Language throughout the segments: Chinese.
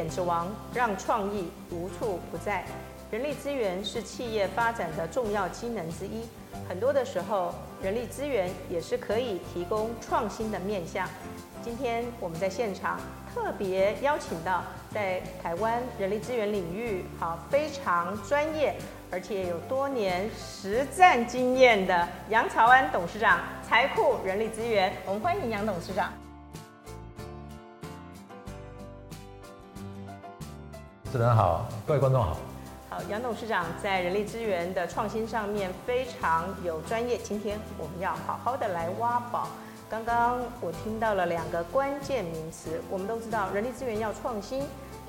点子王，让创意无处不在。人力资源是企业发展的重要机能之一，很多的时候，人力资源也是可以提供创新的面向。今天我们在现场特别邀请到在台湾人力资源领域好非常专业，而且有多年实战经验的杨朝安董事长，财库人力资源，我们欢迎杨董事长。主持人好，各位观众好。好，杨董事长在人力资源的创新上面非常有专业，今天我们要好好的来挖宝。刚刚我听到了两个关键名词，我们都知道人力资源要创新，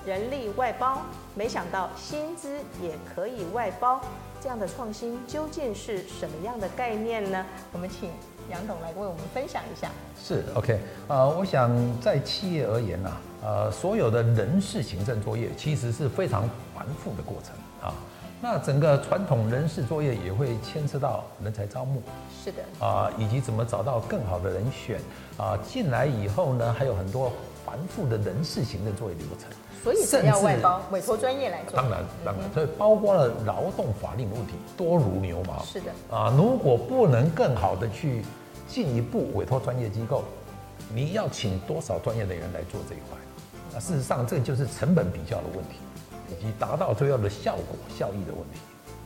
人力外包，没想到薪资也可以外包，这样的创新究竟是什么样的概念呢？我们请杨董来为我们分享一下。是 OK，呃，我想在企业而言呢、啊，呃，所有的人事行政作业其实是非常繁复的过程啊。那整个传统人事作业也会牵涉到人才招募，是的啊，以及怎么找到更好的人选啊，进来以后呢，还有很多繁复的人事行政作业流程，所以是要外包委托专业来做。当然，当然，所以包括了劳动法令问题多如牛毛。是的啊，如果不能更好的去进一步委托专业机构，你要请多少专业的人来做这一块？那事实上，这就是成本比较的问题。以及达到最后的效果、效益的问题。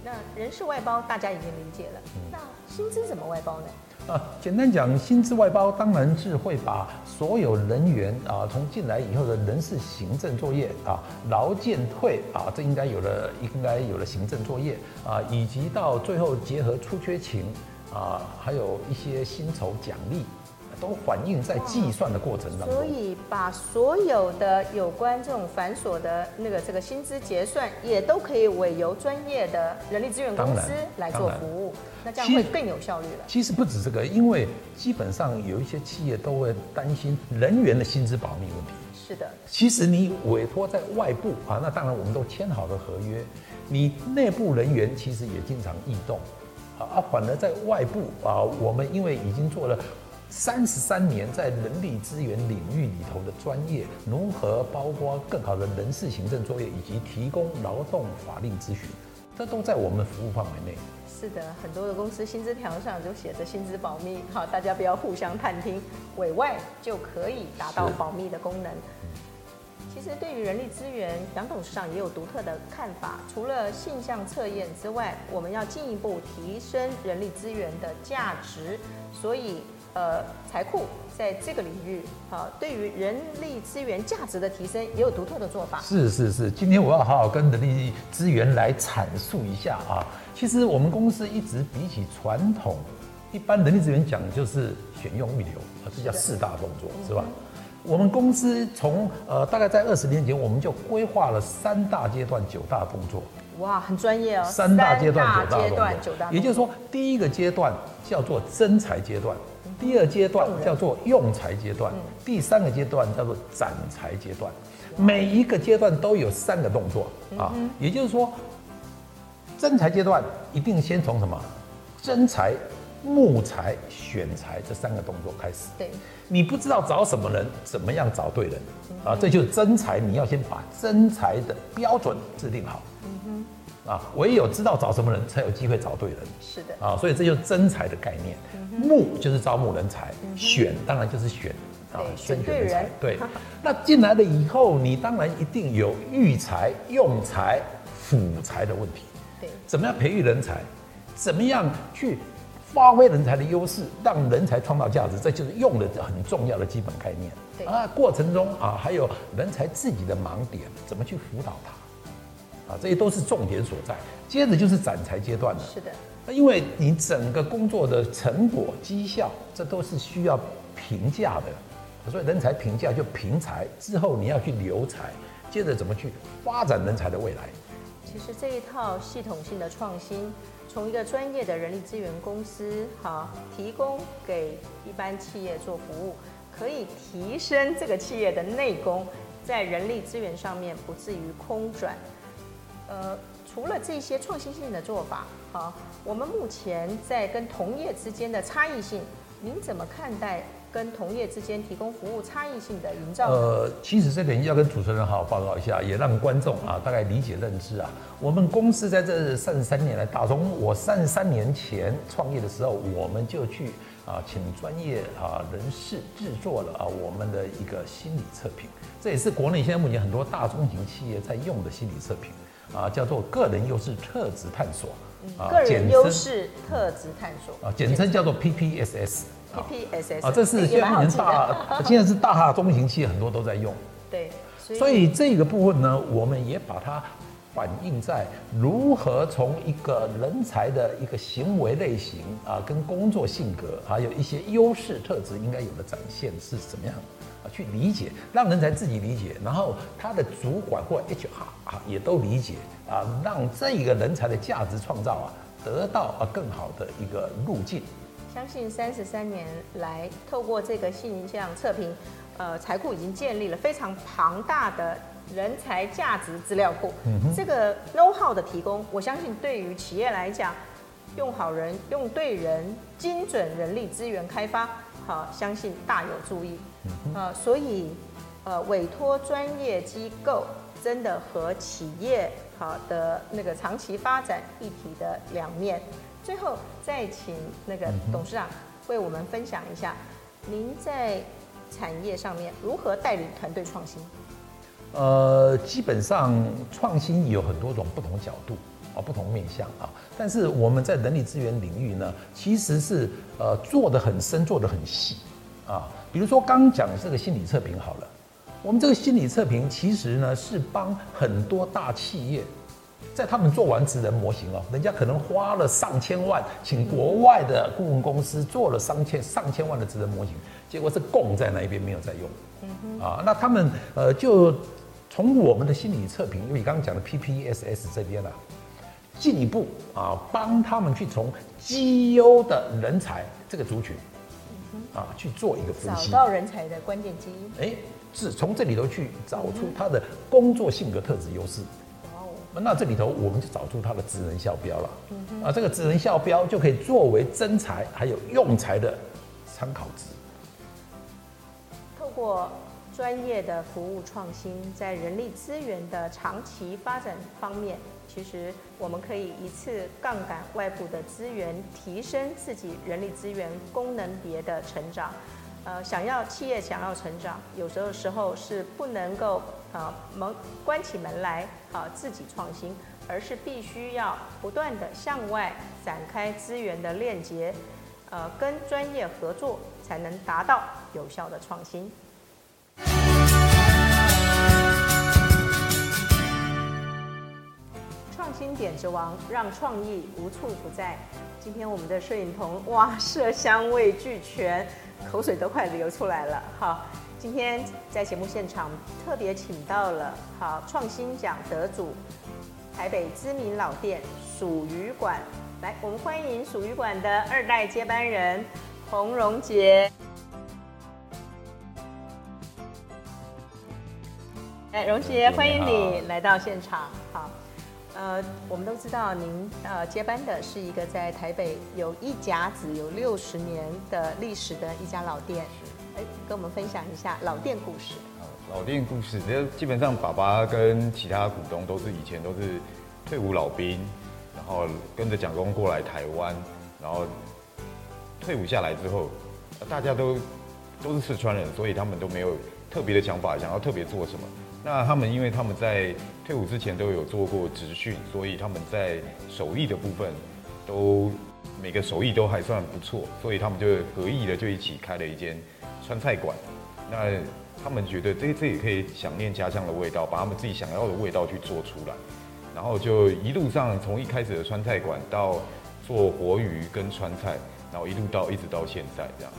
那人事外包大家已经理解了，嗯、那薪资怎么外包呢？啊，简单讲，薪资外包当然是会把所有人员啊，从进来以后的人事行政作业啊，劳健退啊，这应该有了，应该有了行政作业啊，以及到最后结合出缺勤啊，还有一些薪酬奖励。都反映在计算的过程当中，所以把所有的有关这种繁琐的那个这个薪资结算，也都可以委由专业的人力资源公司来做服务，那这样会更有效率了。其实不止这个，因为基本上有一些企业都会担心人员的薪资保密问题。是的，其实你委托在外部啊，那当然我们都签好了合约，你内部人员其实也经常异动啊，反而在外部啊，我们因为已经做了。三十三年在人力资源领域里头的专业，如何包括更好的人事行政作业，以及提供劳动法令咨询，这都在我们服务范围内。是的，很多的公司薪资条上就写着薪资保密，好，大家不要互相探听，委外就可以达到保密的功能。其实对于人力资源，杨董事长也有独特的看法。除了性向测验之外，我们要进一步提升人力资源的价值，所以。呃，财库在这个领域，好，对于人力资源价值的提升也有独特的做法。是是是，今天我要好好跟人力资源来阐述一下啊。其实我们公司一直比起传统，一般人力资源讲就是选用预留，这叫四大动作，是吧？我们公司从呃大概在二十年前，我们就规划了三大阶段九大动作。哇，很专业哦。三大阶段九大动作，也就是说，第一个阶段叫做征才阶段。第二阶段叫做用才阶段，第三个阶段叫做展才阶段，每一个阶段都有三个动作啊，也就是说，征才阶段一定先从什么？征才、募才、选材这三个动作开始。对，你不知道找什么人，怎么样找对人啊？这就是真材，你要先把真材的标准制定好。啊，唯有知道找什么人才有机会找对人。是的。啊，所以这就是真材的概念。木就是招募人才，选当然就是选啊，甄选人才。对。那进来了以后，你当然一定有育才、用才、辅才的问题。对。怎么样培育人才？怎么样去发挥人才的优势，让人才创造价值？这就是用的很重要的基本概念。对。啊，过程中啊，还有人才自己的盲点，怎么去辅导他？啊，这些都是重点所在。接着就是展才阶段了。是的。那因为你整个工作的成果绩效，这都是需要评价的，所以人才评价就评才之后，你要去留才，接着怎么去发展人才的未来。其实这一套系统性的创新，从一个专业的人力资源公司，哈，提供给一般企业做服务，可以提升这个企业的内功，在人力资源上面不至于空转。呃，除了这些创新性的做法，好，我们目前在跟同业之间的差异性，您怎么看待跟同业之间提供服务差异性的营造？呃，其实这点要跟主持人好好报告一下，也让观众啊大概理解认知啊。我们公司在这三十三年来，打从我三十三年前创业的时候，我们就去啊请专业啊人士制作了啊我们的一个心理测评，这也是国内现在目前很多大中型企业在用的心理测评啊，叫做个人优势特质探索。啊，个人优势特质探索啊，简称叫做 PPSS。PPSS 啊，这是现在目前大，现在是大中型企业很多都在用。对，所以这个部分呢，我们也把它反映在如何从一个人才的一个行为类型啊，跟工作性格，还有一些优势特质应该有的展现是怎么样啊？去理解，让人才自己理解，然后他的主管或 HR 啊也都理解啊，让这一个人才的价值创造啊得到啊更好的一个路径。相信三十三年来，透过这个性向测评，呃，财库已经建立了非常庞大的人才价值资料库。嗯，这个 know how 的提供，我相信对于企业来讲，用好人、用对人、精准人力资源开发，好，相信大有助益。嗯哼，呃，所以，呃，委托专业机构真的和企业好的那个长期发展一体的两面。最后再请那个董事长为我们分享一下，您在产业上面如何带领团队创新？呃，基本上创新有很多种不同角度啊，不同面向啊。但是我们在人力资源领域呢，其实是呃做得很深，做得很细啊。比如说刚讲这个心理测评好了，我们这个心理测评其实呢是帮很多大企业。在他们做完职能模型哦，人家可能花了上千万，请国外的顾问公司做了上千上千万的职能模型，结果是供在那一边没有在用。嗯。啊，那他们呃就从我们的心理测评，因为你刚刚讲的 PPSS 这边啊，进一步啊帮他们去从绩优的人才这个族群，啊去做一个分析，找到人才的关键基因。哎，是从这里头去找出他的工作性格特质优势。那这里头我们就找出它的职能校标了，啊，这个职能校标就可以作为征才还有用才的参考值。透过专业的服务创新，在人力资源的长期发展方面，其实我们可以一次杠杆外部的资源，提升自己人力资源功能别的成长。呃，想要企业想要成长，有时候时候是不能够啊门关起门来啊自己创新，而是必须要不断的向外展开资源的链接，呃，跟专业合作，才能达到有效的创新。创新点子王，让创意无处不在。今天我们的摄影棚哇，色香味俱全。口水都快流出来了。好，今天在节目现场特别请到了好创新奖得主，台北知名老店蜀鱼馆，来，我们欢迎蜀鱼馆的二代接班人洪荣杰。哎，荣杰，欢迎你来到现场。好。呃，我们都知道您呃接班的是一个在台北有一甲子有六十年的历史的一家老店，跟我们分享一下老店故事。老店故事，这基本上爸爸跟其他股东都是以前都是退伍老兵，然后跟着蒋公过来台湾，然后退伍下来之后，大家都都是四川人，所以他们都没有特别的想法，想要特别做什么。那他们因为他们在退伍之前都有做过职训，所以他们在手艺的部分都每个手艺都还算不错，所以他们就合意的就一起开了一间川菜馆。那他们觉得这这也可以想念家乡的味道，把他们自己想要的味道去做出来，然后就一路上从一开始的川菜馆到做活鱼跟川菜，然后一路到一直到现在这样。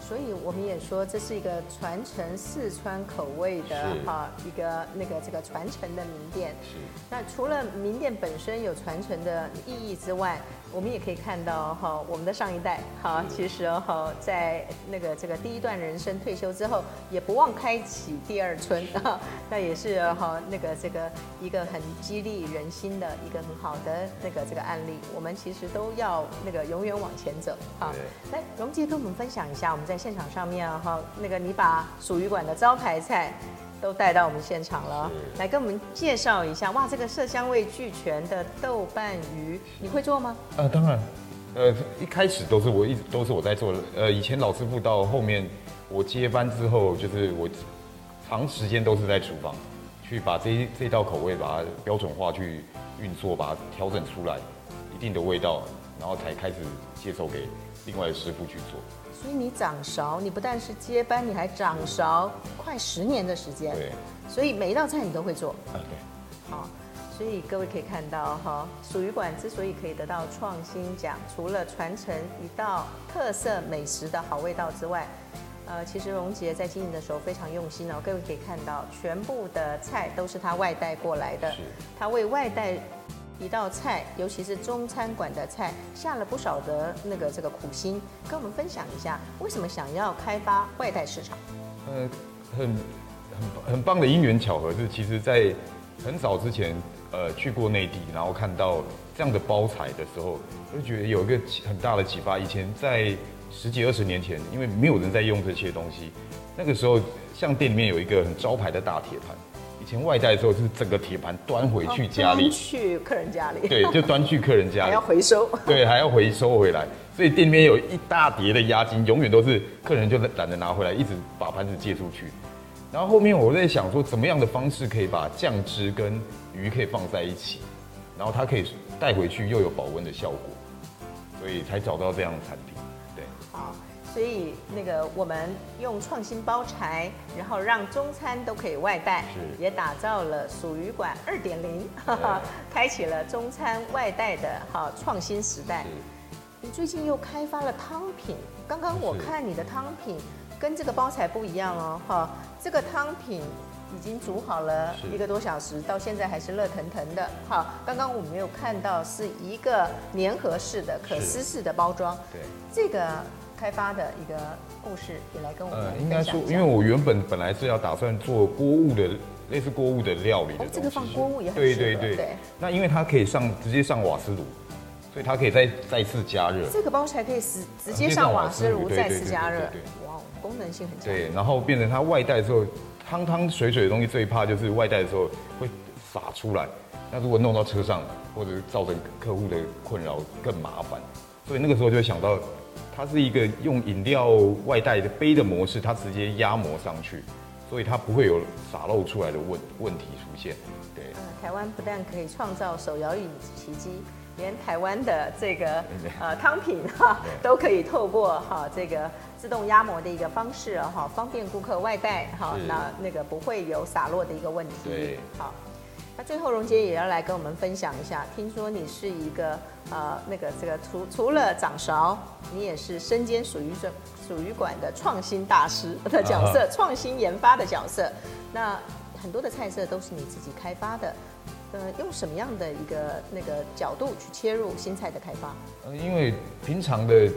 所以我们也说，这是一个传承四川口味的哈一个那个这个传承的名店。是。那除了名店本身有传承的意义之外，我们也可以看到哈，我们的上一代哈，其实哈，在那个这个第一段人生退休之后，也不忘开启第二春哈，那也是哈那个这个一个很激励人心的一个很好的那个这个案例。我们其实都要那个永远往前走啊。来，荣杰跟我们分享一下，我们在现场上面哈，那个你把蜀鱼馆的招牌菜都带到我们现场了，来跟我们介绍一下。哇，这个色香味俱全的豆瓣鱼，你会做吗？呃，当然。呃，一开始都是我一直都是我在做的。呃，以前老师傅到后面我接班之后，就是我长时间都是在厨房去把这这道口味把它标准化去运作，把它调整出来一定的味道，然后才开始接手给另外的师傅去做。所以你掌勺，你不但是接班，你还掌勺快十年的时间。对。所以每一道菜你都会做。啊，对。好。所以各位可以看到哈，蜀鱼馆之所以可以得到创新奖，除了传承一道特色美食的好味道之外，呃，其实荣杰在经营的时候非常用心哦。各位可以看到，全部的菜都是他外带过来的，他为外带一道菜，尤其是中餐馆的菜，下了不少的那个这个苦心。跟我们分享一下，为什么想要开发外带市场？呃，很很很棒的因缘巧合是，其实，在很早之前。呃，去过内地，然后看到这样的包材的时候，我就觉得有一个很大的启发。以前在十几二十年前，因为没有人在用这些东西，那个时候像店里面有一个很招牌的大铁盘，前外带的时候是整个铁盘端回去家里，去客人家里，对，就端去客人家里，还要回收，对，还要回收回来。所以店里面有一大叠的押金，永远都是客人就懒得拿回来，一直把盘子借出去。然后后面我在想说，怎么样的方式可以把酱汁跟鱼可以放在一起，然后它可以带回去又有保温的效果，所以才找到这样的产品。对，好，所以那个我们用创新包材，然后让中餐都可以外带，是也打造了蜀鱼馆二点零，开启了中餐外带的哈创新时代。你最近又开发了汤品，刚刚我看你的汤品跟这个包材不一样哦，哈，这个汤品。已经煮好了一个多小时，到现在还是热腾腾的。好，刚刚我们没有看到是一个粘合式的可撕式的包装。对，这个开发的一个故事也来跟我们分享一下。呃，应该说，因为我原本本来是要打算做锅物的，类似锅物的料理的。哦，这个放锅物也很对对对。对那因为它可以上直接上瓦斯炉，所以它可以再再次加热。这个包材可以直直接上瓦斯炉再次加热。哇，功能性很强。对，然后变成它外带之后。汤汤水水的东西最怕就是外带的时候会洒出来，那如果弄到车上，或者造成客户的困扰更麻烦，所以那个时候就会想到，它是一个用饮料外带的杯的模式，它直接压模上去，所以它不会有洒漏出来的问问题出现。对，嗯，台湾不但可以创造手摇饮奇迹。连台湾的这个呃汤品哈都可以透过哈这个自动压模的一个方式哈，方便顾客外带哈，那那个不会有洒落的一个问题。对，好，那最后荣杰也要来跟我们分享一下，听说你是一个呃那个这个除除了掌勺，你也是身兼属于这属于馆的创新大师的角色，创新研发的角色。那很多的菜色都是你自己开发的。呃，用什么样的一个那个角度去切入新菜的开发？呃，因为平常的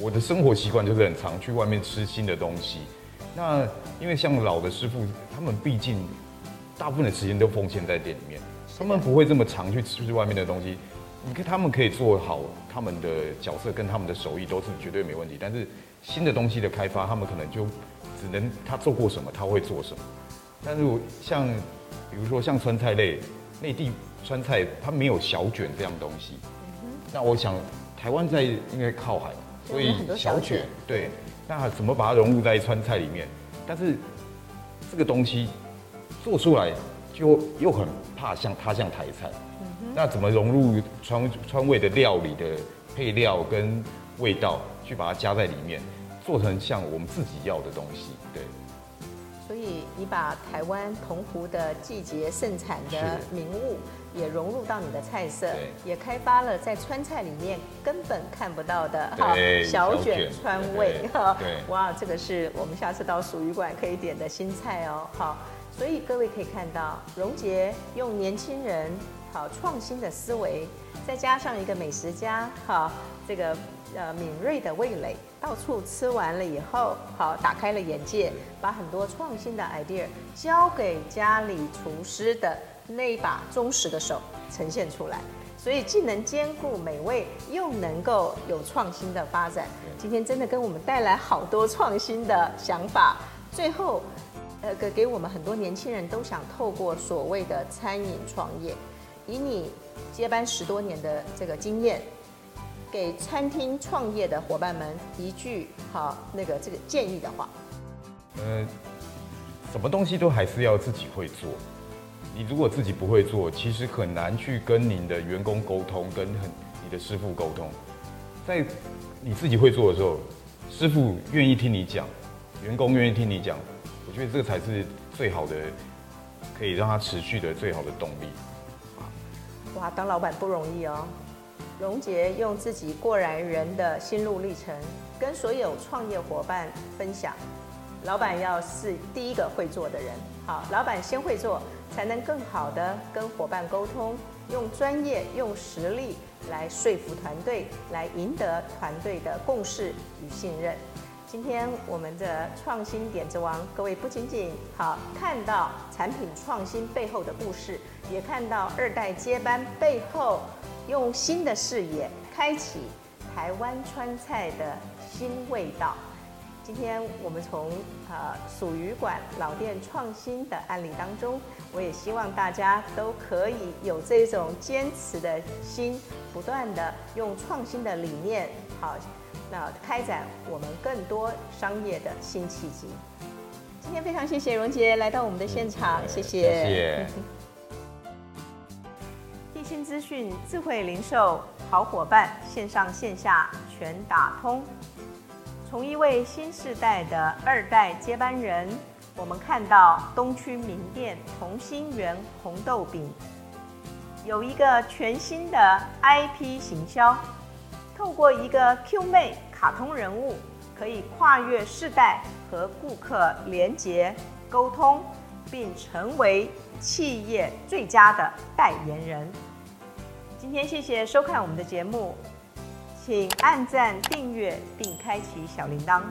我的生活习惯就是很常去外面吃新的东西。那因为像老的师傅，他们毕竟大部分的时间都奉献在店里面，他们不会这么常去吃外面的东西。你看他们可以做好他们的角色跟他们的手艺都是绝对没问题，但是新的东西的开发，他们可能就只能他做过什么他会做什么。但是我像比如说像川菜类。内地川菜它没有小卷这样东西，嗯、那我想台湾在因为靠海，所以小卷对，那怎么把它融入在川菜里面？但是这个东西做出来就又很怕像它像台菜，嗯、那怎么融入川川味的料理的配料跟味道，去把它加在里面，做成像我们自己要的东西？对。所以你把台湾澎湖的季节盛产的名物也融入到你的菜色，也开发了在川菜里面根本看不到的哈小卷川味哈。哇，这个是我们下次到蜀鱼馆可以点的新菜哦。好，所以各位可以看到，荣杰用年轻人好创新的思维，再加上一个美食家哈这个。呃，敏锐的味蕾，到处吃完了以后，好，打开了眼界，把很多创新的 idea 交给家里厨师的那一把忠实的手呈现出来。所以既能兼顾美味，又能够有创新的发展。今天真的跟我们带来好多创新的想法。最后，呃，给给我们很多年轻人都想透过所谓的餐饮创业，以你接班十多年的这个经验，给餐厅创业的伙伴们一句好那个这个建议的话。呃，什么东西都还是要自己会做。你如果自己不会做，其实很难去跟您的员工沟通，跟很你的师傅沟通。在你自己会做的时候，师傅愿意听你讲，员工愿意听你讲，我觉得这个才是最好的，可以让他持续的最好的动力。哇，当老板不容易哦。荣杰用自己过来人的心路历程，跟所有创业伙伴分享。老板要是第一个会做的人，好，老板先会做，才能更好的跟伙伴沟通，用专业、用实力来说服团队，来赢得团队的共识与信任。今天我们的创新点子王，各位不仅仅好看到产品创新背后的故事，也看到二代接班背后用新的视野开启台湾川菜的新味道。今天我们从呃属鱼馆老店创新的案例当中，我也希望大家都可以有这种坚持的心，不断的用创新的理念，好，那开展我们更多商业的新契机。今天非常谢谢荣杰来到我们的现场，谢谢。谢谢。地心资讯智慧零售好伙伴，线上线下全打通。从一位新时代的二代接班人，我们看到东区名店同心圆红豆饼有一个全新的 IP 行销，透过一个 Q 妹卡通人物，可以跨越世代和顾客连接沟通，并成为企业最佳的代言人。今天谢谢收看我们的节目。请按赞、订阅并开启小铃铛。